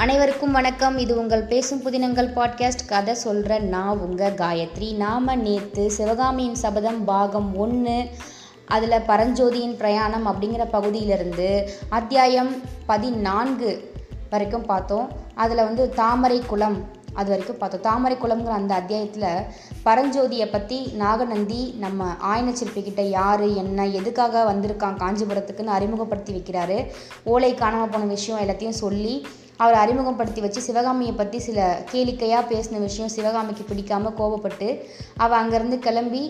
அனைவருக்கும் வணக்கம். இது உங்கள் பேசும் புதினங்கள் பாட்காஸ்ட். கதை சொல்கிற நான் உங்கள் காயத்ரி. நாம் நேற்று சிவகாமியின் சபதம் பாகம் ஒன்று அதில் பரஞ்சோதியின் பிரயாணம் அப்படிங்கிற பகுதியிலிருந்து அத்தியாயம் பதினான்கு வரைக்கும் பார்த்தோம். அதில் வந்து தாமரை குளம் அது வரைக்கும் பார்த்தோம். தாமரை குளம்ங்கிற அந்த அத்தியாயத்தில் பரஞ்சோதியை பற்றி நாகநந்தி நம்ம ஆயன சிற்பிக்கிட்ட யார் என்ன எதுக்காக வந்திருக்கான் காஞ்சிபுரத்துக்குன்னு அறிமுகப்படுத்தி வைக்கிறாரு. ஓலை காணாமல் போன விஷயம் எல்லாத்தையும் சொல்லி அவர் அறிமுகப்படுத்தி வச்சு சிவகாமியை பற்றி சில கேளிக்கையாக பேசின விஷயம் சிவகாமிக்கு பிடிக்காமல் கோபப்பட்டு அவள் அங்கேருந்து கிளம்பி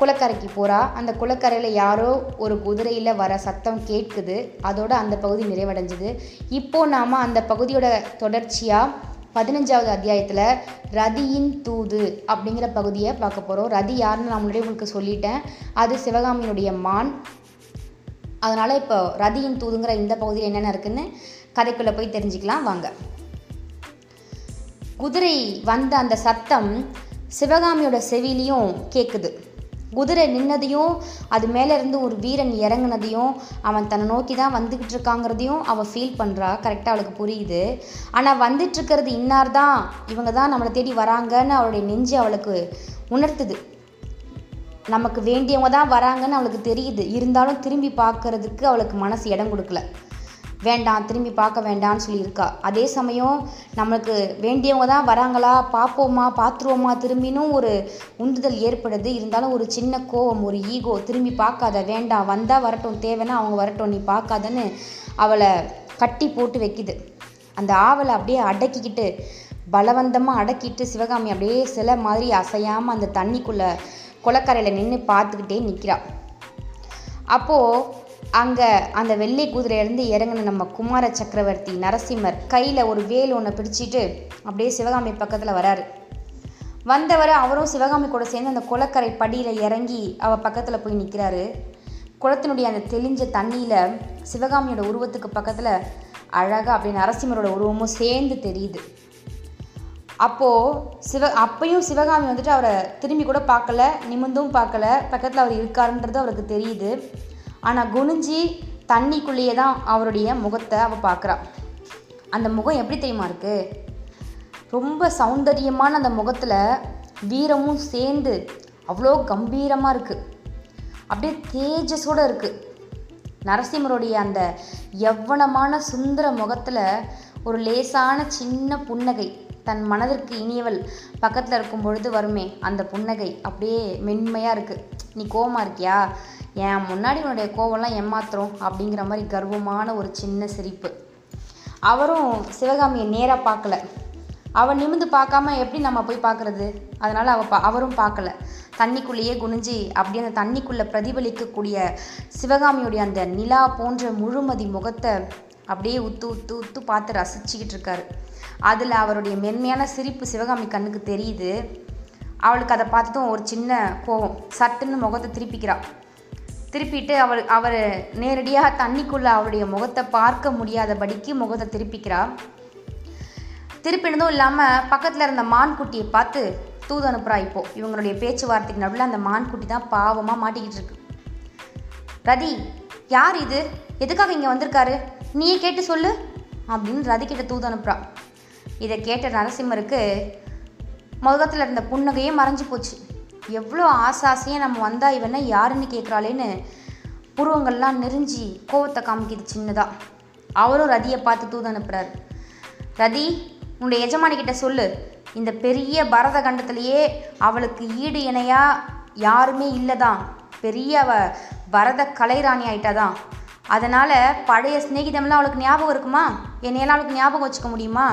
குளக்கரைக்கு போகிறா அந்த குளக்கரையில் யாரோ ஒரு குதிரையில் வர சத்தம் கேட்குது. அதோட அந்த பகுதி நிறைவடைஞ்சுது. இப்போது நாம் அந்த பகுதியோட தொடர்ச்சியாக பதினஞ்சாவது அத்தியாயத்தில் ரதியின் தூது அப்படிங்கிற பகுதியை பார்க்க போகிறோம் ரதி யாருன்னு நான் முன்னாடி உங்களுக்கு சொல்லிட்டேன். அது சிவகாமியினுடைய மான். அதனால் இப்போ ரதியின் தூதுங்கிற இந்த பகுதியில் என்னென்ன இருக்குன்னு கதைக்குள்ளே போய் தெரிஞ்சுக்கலாம் வாங்க. குதிரை வந்த அந்த சத்தம் சிவகாமியோட செவிலையும் கேட்குது குதிரை நின்னதையும் அது மேலேருந்து ஒரு வீரன் இறங்குனதையும் அவன் தன்னை நோக்கி தான் வந்துக்கிட்டு இருக்காங்கிறதையும் அவள் ஃபீல் பண்ணுறா கரெக்டாக அவளுக்கு புரியுது. ஆனால் வந்துட்டுருக்கிறது இன்னார் தான் இவங்க தான் நம்மளை தேடி வராங்கன்னு அவளுடைய நெஞ்சு அவளுக்கு உணர்த்துது. நமக்கு வேண்டியவங்க தான் வராங்கன்னு அவளுக்கு தெரியுது. இருந்தாலும் திரும்பி பார்க்கறதுக்கு அவளுக்கு மனசு இடம் கொடுக்கல. வேண்டாம் திரும்பி பார்க்க வேண்டாம்னு சொல்லியிருக்கா. அதே சமயம் நம்மளுக்கு வேண்டியவங்க தான் வராங்களா பார்ப்போமா பார்த்துருவோமா திரும்பினும் ஒரு உந்துதல் ஏற்படுது. இருந்தாலும் ஒரு சின்ன கோவம் ஒரு ஈகோ திரும்பி பார்க்காத வேண்டாம் வந்தால் வரட்டும் தேவைன்னா அவங்க வரட்டும் நீ பார்க்காதன்னு அவளை கட்டி போட்டு வைக்குது. அந்த ஆவலை அப்படியே அடக்கிக்கிட்டு பலவந்தமாக அடக்கிட்டு சிவகாமி அப்படியே சில மாதிரி அசையாமல் அந்த தண்ணிக்குள்ளே குளக்கரையில் நின்று பார்த்துக்கிட்டே நிற்கிறாள் அப்போது அங்கே அந்த வெள்ளை குதிரையிலேருந்து இறங்கின நம்ம குமார சக்கரவர்த்தி நரசிம்மர் கையில் ஒரு வேல் ஒன்று பிடிச்சிட்டு அப்படியே சிவகாமி பக்கத்தில் வராரு. வந்தவர் அவரும் சிவகாமி கூட சேர்ந்து அந்த குளக்கரை படியில் இறங்கி அவள் பக்கத்தில் போய் நிற்கிறாரு குளத்தினுடைய அந்த தெளிஞ்ச தண்ணியில் சிவகாமியோட உருவத்துக்கு பக்கத்தில் அழகாக அப்படி நரசிம்மரோட உருவமும் சேர்ந்து தெரியுது. அப்போது சிவ அப்பையும் சிவகாமி வந்துட்டு அவரை திரும்பி கூட பார்க்கல நிமிந்தும் பார்க்கல பக்கத்தில் அவர் இருக்காருன்றது அவருக்கு தெரியுது. ஆனால் குனிஞ்சி தண்ணிக்குள்ளேயே தான் அவருடைய முகத்தை அவள் பார்க்குறா அந்த முகம் எப்படி தெரியுமா இருக்குது ரொம்ப சௌந்தரியமான அந்த முகத்தில் வீரமும் சேர்ந்து அவ்வளோ கம்பீரமாக இருக்குது அப்படியே தேஜஸோடு இருக்குது நரசிம்மருடைய அந்த எவ்வளமான சுந்தர முகத்தில் ஒரு லேசான சின்ன புன்னகை. தன் மனதிற்கு இனியவள் பக்கத்தில் இருக்கும் பொழுது வருமே அந்த புன்னகை அப்படியே மென்மையாக இருக்குது நீ கோமா இருக்கியா? என் முன்னாடி உன்னுடைய கோவம்லாம் ஏமாத்துறோம் அப்படிங்கிற மாதிரி கர்வமான ஒரு சின்ன சிரிப்பு. அவரும் சிவகாமியை நேராக பார்க்கல. அவள் நிமிந்து பார்க்காம எப்படி நம்ம போய் பார்க்குறது? அதனால் அவள் பா அவரும் பார்க்கல. தண்ணிக்குள்ளேயே குனிஞ்சி அப்படியே அந்த தண்ணிக்குள்ளே பிரதிபலிக்கக்கூடிய சிவகாமியுடைய அந்த நிலா போன்ற முழுமதி முகத்தை அப்படியே உத்து உத்து உத்து பார்த்து ரசிச்சுக்கிட்டு இருக்காரு. அதில் அவருடைய மென்மையான சிரிப்பு சிவகாமி கண்ணுக்கு தெரியுது. அவளுக்கு அதை பார்த்ததும் ஒரு சின்ன கோவம். சட்டுன்னு முகத்தை திருப்பிக்கிறாள் திருப்பிட்டு அவள் அவர் நேரடியாக தண்ணிக்குள்ளே அவருடைய முகத்தை பார்க்க முடியாதபடிக்கு முகத்தை திருப்பிக்கிறார் திருப்பினதும் இல்லாமல் பக்கத்தில் இருந்த மான்குட்டியை பார்த்து தூது அனுப்புகிறா இப்போது இவங்களுடைய பேச்சுவார்த்தைக்கு நடுவில் அந்த மான்குட்டி தான் பாவமாக மாட்டிக்கிட்டு இருக்கு. ரதி யார் இது? எதுக்காக இங்கே வந்திருக்காரு? நீயே கேட்டு சொல்லு. அப்படின்னு ரதி கிட்ட தூது அனுப்புகிறா இதை கேட்ட நரசிம்மருக்கு முகத்தில் இருந்த புன்னகையே மறைஞ்சு போச்சு. எவ்வளோ ஆசாசியாக நம்ம வந்தால் இவனை யாருன்னு கேட்குறாளேன்னு புருவங்கள்லாம் நெறிஞ்சி கோவத்தை காமிக்குது சின்னதாக அவரும் ரதியை பார்த்து தூது அனுப்புகிறார் ரதி உன்னுடைய எஜமானிக்கிட்ட சொல்லு. இந்த பெரிய பரத கண்டத்துலேயே அவளுக்கு ஈடு இணையாக யாருமே இல்லை தான் பெரிய அவ பரத கலைராணி ஆயிட்டா தான் அதனால் பழைய சிநேகிதம்லாம் அவளுக்கு ஞாபகம் இருக்குமா? என்னையெல்லாம் அவளுக்கு ஞாபகம் வச்சுக்க முடியுமா?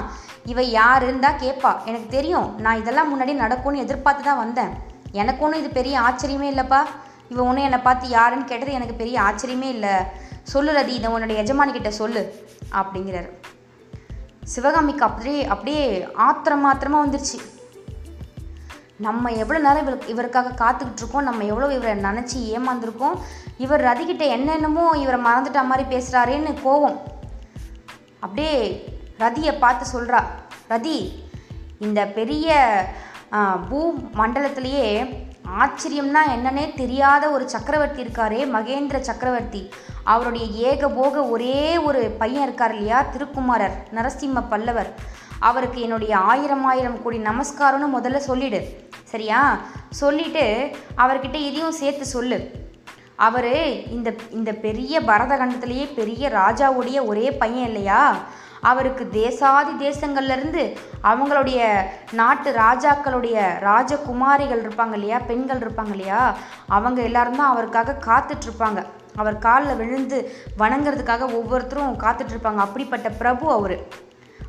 இவ யாருன்னு தான் கேட்பா எனக்கு தெரியும் நான் இதெல்லாம் முன்னாடி நடக்கும்னு எதிர்பார்த்து தான் வந்தேன். எனக்கு ஒன்றும் இது பெரிய ஆச்சரியமே இல்லைப்பா. இவன் ஒன்றும் என்னை பார்த்து யாருன்னு கேட்டது எனக்கு பெரிய ஆச்சரியமே இல்லை. சொல்லு ரதி இதை உன்னோட எஜமானிக்கிட்ட சொல்லு அப்படிங்கிறாரு. சிவகாமிக்கு அப்படியே அப்படியே ஆத்திரம் மாத்திரமாக வந்துருச்சு. நம்ம எவ்வளோ நேரம் இவருக்கு இவருக்காக காத்துக்கிட்டு இருக்கோம் நம்ம எவ்வளோ இவரை நினச்சி ஏமாந்துருக்கோம் இவர் ரதிக்கிட்ட என்னென்னமோ இவரை மறந்துட்ட மாதிரி பேசுகிறாரேன்னு கோவம். அப்படியே ரதியை பார்த்து சொல்கிறா ரதி இந்த பெரிய பூ மண்டலத்திலேயே ஆச்சரியம்னா என்னன்னே தெரியாத ஒரு சக்கரவர்த்தி இருக்காரே மகேந்திர சக்கரவர்த்தி. அவருடைய ஏகபோக ஒரே ஒரு பையன் இருக்கார் இல்லையா? திருக்குமாரர் நரசிம்ம பல்லவர். அவருக்கு என்னுடைய ஆயிரம் ஆயிரம் கோடி நமஸ்காரம்னு முதல்ல சொல்லிடு. சரியா? சொல்லிட்டு அவர்கிட்ட இதையும் சேர்த்து சொல்லு. அவர் இந்த இந்த பெரிய பரதகண்டத்திலேயே பெரிய ராஜாவுடைய ஒரே பையன் இல்லையா? அவருக்கு தேசாதி தேசங்கள்லேருந்து அவங்களுடைய நாட்டு ராஜாக்களுடைய ராஜகுமாரிகள் இருப்பாங்க இல்லையா பெண்கள் இருப்பாங்க இல்லையா அவங்க எல்லாரும் தான் அவருக்காக காத்துட்ருப்பாங்க. அவர் காலில் விழுந்து வணங்குறதுக்காக ஒவ்வொருத்தரும் காத்துட்ருப்பாங்க. அப்படிப்பட்ட பிரபு அவர்.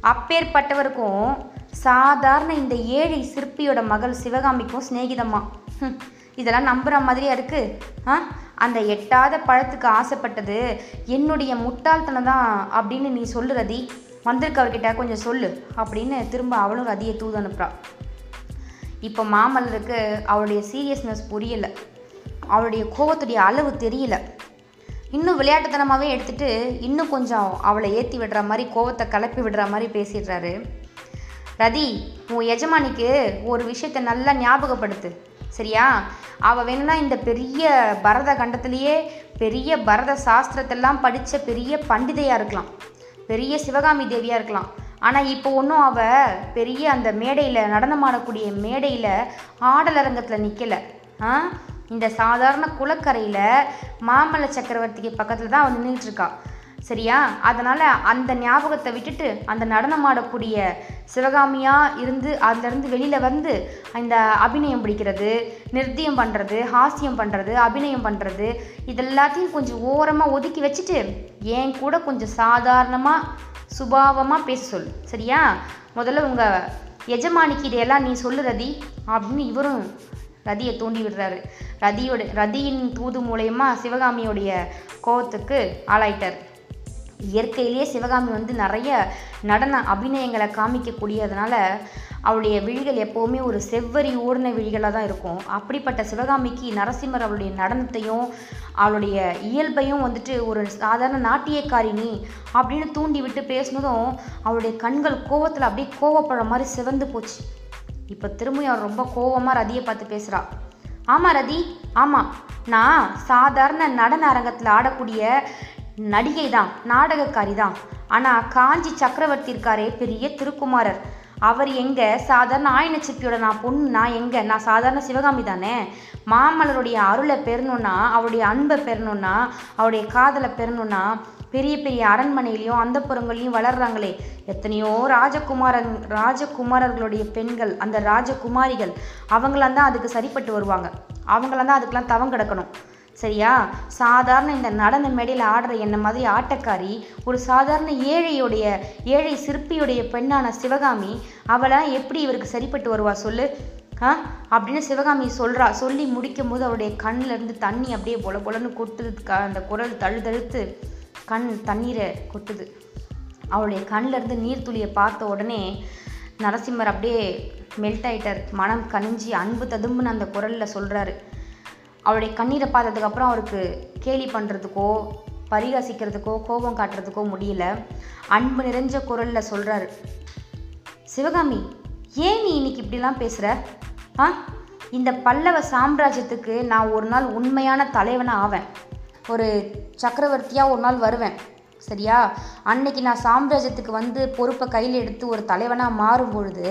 அப்பேற்பட்டவருக்கும் சாதாரண இந்த ஏழை சிற்பியோட மகள் சிவகாமிக்கும் சிநேகிதம்மா. இதெல்லாம் நம்புகிற மாதிரியா இருக்குது ஆ? அந்த எட்டாத பழத்துக்கு ஆசைப்பட்டது. என்னுடைய முட்டாள்தனம் தான் அப்படின்னு நீ சொல்லு ரதி. வந்திருக்கவர்கிட்ட கொஞ்சம் சொல்லு அப்படின்னு திரும்ப அவளும் ரதியை தூது அனுப்புகிறாள் இப்போ மாமல்லருக்கு அவளுடைய சீரியஸ்னஸ் புரியலை. அவளுடைய கோவத்துடைய அளவு தெரியல. இன்னும் விளையாட்டுத்தனமாகவே எடுத்துகிட்டு இன்னும் கொஞ்சம் அவளை ஏற்றி விடுற மாதிரி கோவத்தை கிளப்பி விடுற மாதிரி பேசிடுறாரு. ரதி உன் எஜமானிக்கு ஒரு விஷயத்தை நல்லா ஞாபகப்படுத்து. சரியா? அவள் வேணும்னா இந்த பெரிய பரத கண்டத்திலேயே பெரிய பரத சாஸ்திரத்தெல்லாம் படித்த பெரிய பண்டிதையாக இருக்கலாம். பெரிய சிவகாமி தேவியாக இருக்கலாம். ஆனால் இப்போ ஒன்றும் அவள் பெரிய அந்த மேடையில் நடனமாடக்கூடிய மேடையில் ஆடலரங்கத்தில் நிற்கலை ஆ? இந்த சாதாரண குளக்கரையில் மாமல்ல சக்கரவர்த்திக்கு பக்கத்தில் தான் அவள் நின்றுட்டுருக்கா சரியா? அதனால் அந்த ஞாபகத்தை விட்டுட்டு அந்த நடனமாடக்கூடிய சிவகாமியாக இருந்து அதுலேருந்து வெளியில் வந்து இந்த அபிநயம் பிடிக்கிறது நிருத்தியம் பண்ணுறது ஹாஸ்யம் பண்ணுறது அபிநயம் பண்ணுறது இதெல்லாத்தையும் கொஞ்சம் ஓரமாக ஒதுக்கி வச்சுட்டு என் கூட கொஞ்சம் சாதாரணமாக சுபாவமாக பேச சொல். சரியா? முதல்ல உங்கள் எஜமானிக்கு இதையெல்லாம் நீ சொல்லு ரதி. அப்படின்னு இவரும் ரதியை தூண்டி விடுறாரு. ரதியோட ரதியின் தூது மூலயமா சிவகாமியோடைய கோவத்துக்கு ஆளாயிட்டார். இயற்கையிலேயே சிவகாமி வந்து நிறைய நடன அபிநயங்களை காமிக்கக்கூடியதுனால அவளுடைய விழிகள் எப்போவுமே ஒரு செவ்வரி ஓடின விழிகளாக தான் இருக்கும். அப்படிப்பட்ட சிவகாமிக்கு நரசிம்மர் அவளுடைய நடனத்தையும் அவளுடைய இயல்பையும் வந்துட்டு ஒரு சாதாரண நாட்டியக்காரிணி அப்படின்னு தூண்டி விட்டு பேசினதும் அவளுடைய கண்கள் கோவத்தில் அப்படியே கோவப்படுற மாதிரி சிவந்து போச்சு. இப்போ திரும்பியும் அவள் ரொம்ப கோவமாக ரதியை பார்த்து பேசுகிறா ஆமாம் ரதி ஆமாம் நான் சாதாரண நடன அரங்கத்தில் ஆடக்கூடிய நடிகை தான் நாடகக்காரி தான் ஆனால் காஞ்சி சக்கரவர்த்தி இருக்காரே பெரிய திருக்குமாரர். அவர் எங்கே? சாதாரண ஆயன நான் பொண்ணு நான் எங்கே? நான் சாதாரண சிவகாமி தானே? மாமல்லருடைய அருளை பெறணுன்னா அவருடைய அன்பை பெறணுன்னா அவருடைய காதலை பெறணுன்னா பெரிய பெரிய அரண்மனையிலையும் அந்தப்புறங்கள்லையும் வளர்றாங்களே. எத்தனையோ ராஜகுமாரன் ராஜகுமாரர்களுடைய பெண்கள் அந்த ராஜகுமாரிகள் அவங்களாம் தான் அதுக்கு சரிப்பட்டு வருவாங்க. அவங்களாம் தான் அதுக்கெலாம் தவம் கிடக்கணும். சரியா? சாதாரண இந்த நடன மேடையில் ஆடுற என்ன மாதிரி ஆட்டக்காரி ஒரு சாதாரண ஏழையுடைய ஏழை சிற்பியுடைய பெண்ணான சிவகாமி அவளாம் எப்படி இவருக்கு சரிப்பட்டு வருவா சொல்லு? ஆ? அப்படின்னு சிவகாமி சொல்கிறா சொல்லி முடிக்கும் போது அவருடைய கண்ணிலேருந்து தண்ணி அப்படியே பொல பொலன்னு கொட்டுது. க- அந்த குரல் தழுதழுத்து கண் தண்ணீரை கொட்டுது. அவளுடைய கண்ணிலேருந்து நீர்த்துளியை பார்த்த உடனே நரசிம்மர் அப்படியே மெல்ட் ஆயிட்டார். மனம் கனிஞ்சி அன்பு ததும்புன்னு அந்த குரலில் சொல்கிறாரு அவருடைய கண்ணீரை பார்த்ததுக்கப்புறம் அவருக்கு கேலி பண்ணுறதுக்கோ பரிகாசிக்கிறதுக்கோ கோபம் காட்டுறதுக்கோ முடியல. அன்பு நிறைஞ்ச குரலில் சொல்கிறாரு சிவகாமி ஏன் நீ இன்னைக்கு இப்படிலாம் பேசுகிற ஆ? இந்த பல்லவ சாம்ராஜ்யத்துக்கு நான் ஒரு நாள் உண்மையான தலைவனாக ஆவேன். ஒரு சக்கரவர்த்தியாக ஒரு நாள் வருவேன். சரியா? அன்னைக்கு நான் சாம்ராஜ்யத்துக்கு வந்து பொறுப்பை கையில் எடுத்து ஒரு தலைவனாக மாறும் பொழுது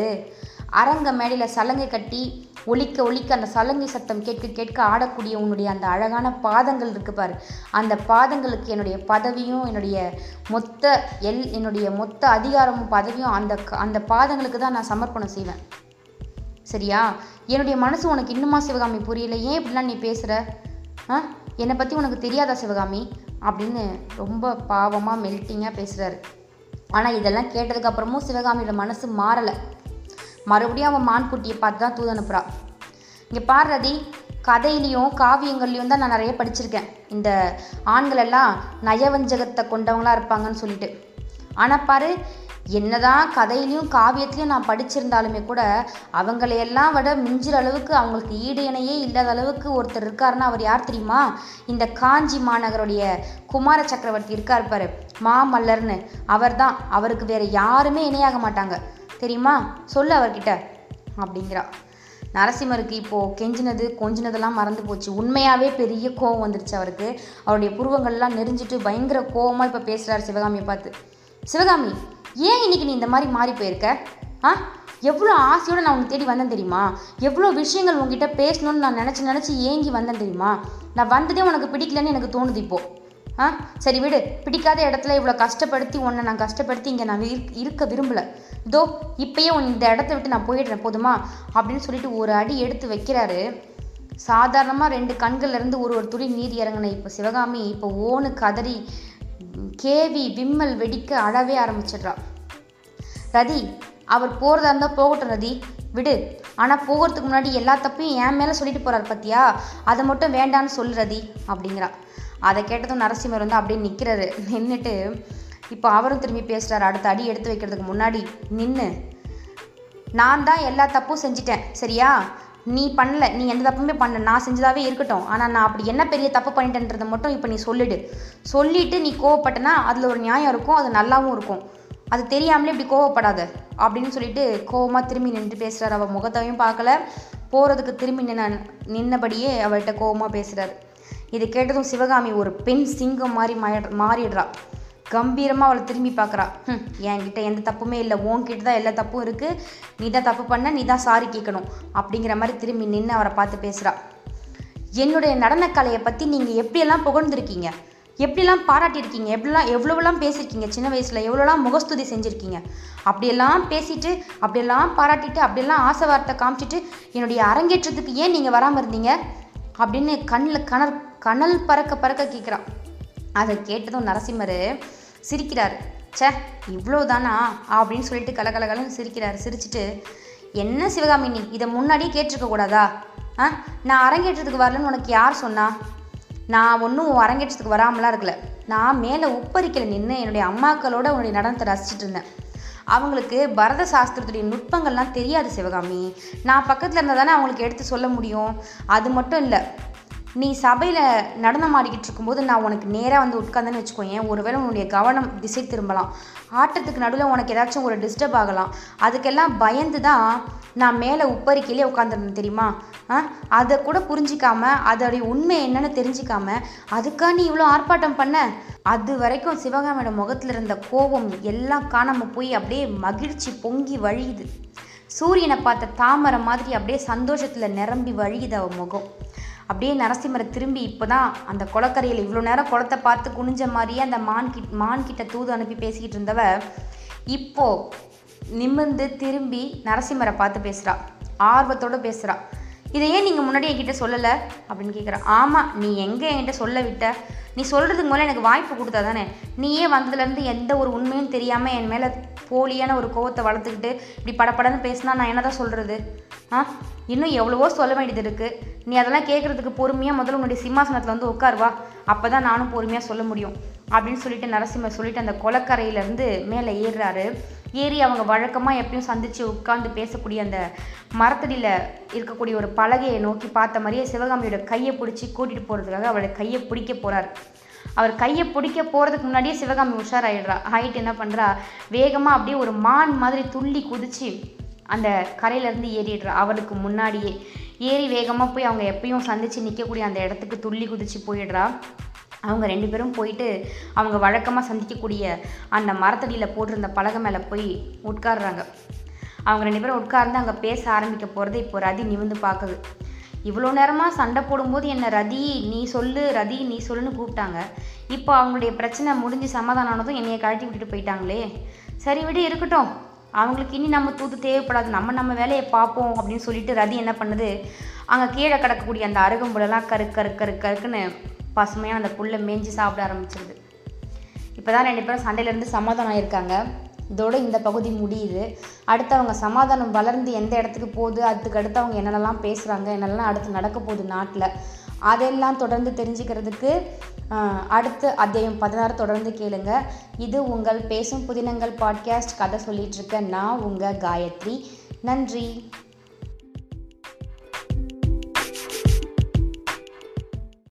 அரங்க மேடையில் சலங்கை கட்டி ஒலிக்க ஒலிக்க அந்த சலங்கை சத்தம் கேட்க கேட்க ஆடக்கூடிய உன்னுடைய அந்த அழகான பாதங்கள் இருக்கு பாரு. அந்த பாதங்களுக்கு என்னுடைய பதவியும் என்னுடைய மொத்த எல் என்னுடைய மொத்த அதிகாரமும் பதவியும் அந்த க- அந்த பாதங்களுக்கு தான் நான் சமர்ப்பணம் செய்வேன். சரியா? என்னுடைய மனசு உனக்கு இன்னுமா சிவகாமி புரியல? ஏன் இப்படிலாம் நீ பேசுகிற ஆ? என்னை பற்றி உனக்கு தெரியாதா சிவகாமி? அப்படின்னு ரொம்ப பாவமாக மெல்ட்டிங்காக பேசுகிறாரு ஆனால் இதெல்லாம் கேட்டதுக்கப்புறமும் சிவகாமியோட மனசு மாறலை. மறுபடியும் அவன் மான்குட்டியை பார்த்து தான் தூது இங்கே பாரு ரதி கதையிலையும் காவியங்கள்லையும் தான் நான் நிறைய படிச்சிருக்கேன். இந்த ஆண்கள் எல்லாம் நயவஞ்சகத்தை கொண்டவங்களா இருப்பாங்கன்னு சொல்லிட்டு. ஆனால் பாரு என்னதான் கதையிலையும் காவியத்திலையும் நான் படிச்சிருந்தாலுமே கூட அவங்களையெல்லாம் விட மிஞ்சிற அளவுக்கு அவங்களுக்கு ஈடு இணையே இல்லாத அளவுக்கு ஒருத்தர் இருக்காருன்னா அவர் யார் தெரியுமா? இந்த காஞ்சி மாநகருடைய குமார சக்கரவர்த்தி இருக்கார் பாரு மாமல்லர்னு. அவர்தான். அவருக்கு வேற யாருமே இணையாக மாட்டாங்க. தெரியுமா? சொல்லு அவர்கிட்ட. அப்படிங்கிறா. நரசிம்மருக்கு இப்போது கெஞ்சினது கொஞ்சினதெல்லாம் மறந்து போச்சு. உண்மையாகவே பெரிய கோவம் வந்துருச்சு அவருக்கு. அவருடைய புருவங்கள்லாம் நெறிஞ்சிட்டு பயங்கர கோவமாக இப்போ பேசுகிறார் சிவகாமியை பார்த்து. சிவகாமி ஏன் இன்னைக்கு நீ இந்த மாதிரி மாறி போயிருக்க? ஆ? எவ்வளோ ஆசையோடு நான் உனக்கு தேடி வந்தேன் தெரியுமா? எவ்வளோ விஷயங்கள் உங்ககிட்ட பேசணும்னு நான் நினச்சி நினச்சி ஏங்கி வந்தேன் தெரியுமா? நான் வந்ததே உனக்கு பிடிக்கலன்னு எனக்கு தோணுது இப்போது ஆ? சரி விடு. பிடிக்காத இடத்துல இவ்வளோ கஷ்டப்படுத்தி உன்னை நான் கஷ்டப்படுத்தி இங்கே நான் இருக்க- விரும்பலை. விரும்பல இதோ இப்பயே உன் இந்த இடத்த விட்டு நான் போயிடுறேன் போதுமா? அப்படின்னு சொல்லிட்டு ஒரு அடி எடுத்து வைக்கிறாரு. சாதாரணமாக ரெண்டு கண்கள்லேருந்து ஒரு ஒரு துளி நீர் இறங்கின இப்போ சிவகாமி இப்போ ஓனு கதறி கேவி விம்மல் வெடிக்க அழவே ஆரம்பிச்சிடுறா. ரதி அவர் போகிறதா இருந்தால் போகட்டும் ரதி. விடு. ஆனால் போகிறதுக்கு முன்னாடி எல்லா தப்பையும் என் மேலே சொல்லிட்டு போகிறார் பத்தியா? அதை மட்டும் வேண்டான்னு சொல்லு ரதி அப்படிங்கிறா. அதை கேட்டதும் நரசிம்மர் வந்து அப்படியே நிற்கிறாரு நின்றுட்டு இப்போ அவரும் திரும்பி பேசுகிறாரு அடுத்த அடி எடுத்து வைக்கிறதுக்கு முன்னாடி நின்று நான் தான் எல்லா தப்பும் செஞ்சிட்டேன். சரியா? நீ பண்ணல. நீ எந்த தப்புமே பண்ண நான் செஞ்சதாவே இருக்கட்டும். ஆனால் நான் அப்படி என்ன பெரிய தப்பு பண்ணிட்டேன்றதை மட்டும் இப்போ நீ சொல்லிடு. சொல்லிட்டு நீ கோவப்பட்டனா அதில் ஒரு நியாயம் இருக்கும். அது நல்லாவும் இருக்கும். அது தெரியாமலே இப்படி கோவப்படாத. அப்படின்னு சொல்லிட்டு கோவமாக திரும்பி நின்று பேசுகிறார் அவள் முகத்தையும் பார்க்கல. போகிறதுக்கு திரும்பி நின்ன நின்னபடியே அவள்கிட்ட கோவமாக பேசுகிறார் இதை கேட்டதும் சிவகாமி ஒரு பெண் சிங்கம் மாதிரி மாறிடுறா மாறிடுறா. கம்பீரமாக அவளை திரும்பி பார்க்குறா. ம் என்கிட்ட எந்த தப்புமே இல்லை. உன்கிட்ட தான் எல்லா தப்பும் இருக்குது நீ தான் தப்பு பண்ண நீ தான் சாரி கேட்கணும். அப்படிங்கிற மாதிரி திரும்பி நின்று அவரை பார்த்து பேசுகிறா என்னுடைய நடனக்கலையை பற்றி நீங்கள் எப்படியெல்லாம் புகழ்ந்துருக்கீங்க? எப்படியெல்லாம் பாராட்டியிருக்கீங்க? எப்படிலாம் எவ்வளோலாம் பேசியிருக்கீங்க? சின்ன வயசில் எவ்வளோலாம் முகஸ்துதி செஞ்சுருக்கீங்க? அப்படியெல்லாம் பேசிட்டு அப்படியெல்லாம் பாராட்டிட்டு அப்படியெல்லாம் ஆசை வார்த்தை காமிச்சிட்டு என்னுடைய அரங்கேற்றத்துக்கு ஏன் நீங்கள் வராமல் இருந்தீங்க? அப்படின்னு கண்ணில் கணர் கனல் பறக்க பறக்க கேட்குறான் அதை கேட்டதும் நரசிம்மர் சிரிக்கிறார். ச்சே இவ்வளோதானா அப்படின்னு சொல்லிட்டு கலகலகலன்னு சிரிக்கிறார். சிரிச்சிட்டு என்ன சிவகாமி நீ இதை முன்னாடியே கேட்டிருக்க கூடாதா? ஆ? நான் அரங்கேற்றத்துக்கு வரலன்னு உனக்கு யார் சொன்னா? நான் ஒன்றும் அரங்கேற்றத்துக்கு வராமலாம் இருக்கல. நான் மேலே உப்பரிக்கல நின்று என்னுடைய அம்மாக்களோட உன்னுடைய நடனத்தை ரசிச்சிட்டு இருந்தேன். அவங்களுக்கு பரத சாஸ்திரத்துடைய நுட்பங்கள்லாம் தெரியாது சிவகாமி. நான் பக்கத்தில் இருந்தால் தானே அவங்களுக்கு எடுத்து சொல்ல முடியும். அது மட்டும் இல்லை நீ சபையில் நடனம் ஆடிக்கிட்டு இருக்கும்போது நான் உனக்கு நேராக வந்து உட்காந்தேன்னு வச்சுக்கோயேன். ஒருவேளை உன்னுடைய கவனம் திசை திரும்பலாம். ஆட்டத்துக்கு நடுவில் உனக்கு ஏதாச்சும் ஒரு டிஸ்டர்ப் ஆகலாம். அதுக்கெல்லாம் பயந்து தான் நான் மேலே உப்பரிக்கையிலே உட்காந்துருந்தேன் தெரியுமா? ஆ? அதை கூட புரிஞ்சிக்காம அதோடைய உண்மை என்னன்னு தெரிஞ்சிக்காம அதுக்காக நீ இவ்வளோ ஆர்ப்பாட்டம் பண்ண? அது வரைக்கும் சிவகாமியோட முகத்தில் இருந்த கோபம் எல்லாம் காணாமல் போய் அப்படியே மகிழ்ச்சி பொங்கி வழியுது. சூரியனை பார்த்த தாமரை மாதிரி அப்படியே சந்தோஷத்தில் நிரம்பி வழியுது அவன் முகம். அப்படியே நரசிம்மரை திரும்பி இப்போ தான் அந்த குளக்கரையில் இவ்வளோ நேரம் குளத்தை பார்த்து குனிஞ்ச மாதிரியே அந்த மான் கிட் மான் கிட்ட தூது அனுப்பி பேசிக்கிட்டு இருந்தவ இப்போ நிமிர்ந்து திரும்பி நரசிம்மரை பார்த்து பேசுகிறா ஆர்வத்தோடு பேசுகிறா இதை ஏன் நீங்கள் முன்னாடி என்கிட்ட சொல்லலை? அப்படின்னு கேட்குறா ஆமாம் நீ எங்கே என்கிட்ட சொல்ல விட்ட? நீ சொல்கிறதுக்கு முதல்ல எனக்கு வாய்ப்பு கொடுத்தா தானே? நீயே வந்ததுலேருந்து எந்த ஒரு உண்மையும் தெரியாமல் என் மேலே போலியான ஒரு கோவத்தை வளர்த்துக்கிட்டு இப்படி படப்படன்னு பேசினா நான் என்ன தான் சொல்கிறது ஆ? இன்னும் எவ்வளவோ சொல்ல வேண்டியது இருக்குது நீ அதெல்லாம் கேட்குறதுக்கு பொறுமையாக முதல்ல உன்னுடைய சிம்மாசனத்தில் வந்து உட்காருவா அப்போ தான் நானும் பொறுமையாக சொல்ல முடியும். அப்படின்னு சொல்லிட்டு நரசிம்மர் சொல்லிட்டு அந்த கொலக்கரையிலேருந்து மேலே ஏறுறாரு. ஏறி அவங்க வழக்கமாக எப்பயும் சந்தித்து உட்காந்து பேசக்கூடிய அந்த மரத்தடியில் இருக்கக்கூடிய ஒரு பலகையை நோக்கி பார்த்த மாதிரியே சிவகாமியோட கையை பிடிச்சி கூட்டிகிட்டு போகிறதுக்காக அவளோட கையை பிடிக்க போகிறார் அவர் கையை பிடிக்க போகிறதுக்கு முன்னாடியே சிவகாமி உஷாராயிடுறா. ஹைட் என்ன பண்ணுறா வேகமாக அப்படியே ஒரு மான் மாதிரி துள்ளி குதிச்சு அந்த கரையிலேருந்து ஏறிடுறா அவளுக்கு முன்னாடியே. ஏறி வேகமாக போய் அவங்க எப்பயும் சந்தித்து நிற்கக்கூடிய அந்த இடத்துக்கு துள்ளி குதித்து போயிடுறா. அவங்க ரெண்டு பேரும் போயிட்டு அவங்க வழக்கமாக சந்திக்கக்கூடிய அந்த மரத்தடியில் போட்டிருந்த பலகை மேலே போய் உட்கார்றாங்க. அவங்க ரெண்டு பேரும் உட்கார்ந்து அங்கே பேச ஆரம்பிக்க போகிறதே இப்போ ரதி நிமிந்து பார்க்குது. இவ்வளோ நேரமாக சண்டை போடும்போது என்னை ரதி நீ சொல்லு ரதி நீ சொல்லுன்னு கூப்பிட்டாங்க. இப்போ அவங்களுடைய பிரச்சனை முடிஞ்சு சமாதானம் ஆனதும் என்னையை கழட்டி விட்டுட்டு போயிட்டாங்களே. சரி விடு இருக்கட்டும். அவங்களுக்கு இனி நம்ம தூது தேவைப்படாது நம்ம நம்ம வேலையை பார்ப்போம் அப்படின்னு சொல்லிட்டு ரதி என்ன பண்ணுது? அங்கே கீழே கிடக்கக்கூடிய அந்த அருகம்புலெல்லாம் கரு கரு கரு கருக்குன்னு பசுமையாக அந்த புல்லை மேய்ஞ்சி சாப்பிட ஆரம்பிச்சிருது. இப்போ தான் ரெண்டு பேரும் சண்டையிலேருந்து சமாதானம் ஆகியிருக்காங்க இதோட இந்த பகுதி முடியுது. அடுத்து அவங்க சமாதானம் வளர்ந்து எந்த இடத்துக்கு போகுது? அதுக்கு அடுத்து அவங்க என்னென்னலாம் பேசுகிறாங்க என்னெல்லாம் அடுத்து நடக்க போகுது நாட்டில்? அதெல்லாம் தொடர்ந்து தெரிஞ்சுக்கிறதுக்கு அடுத்து அத்தியாயம் பதினாறு தொடர்ந்து கேளுங்க. இது உங்கள் பேசும் புதினங்கள் பாட்காஸ்ட் கதை சொல்லிட்டு இருக்க நான் உங்கள் காயத்ரி. நன்றி.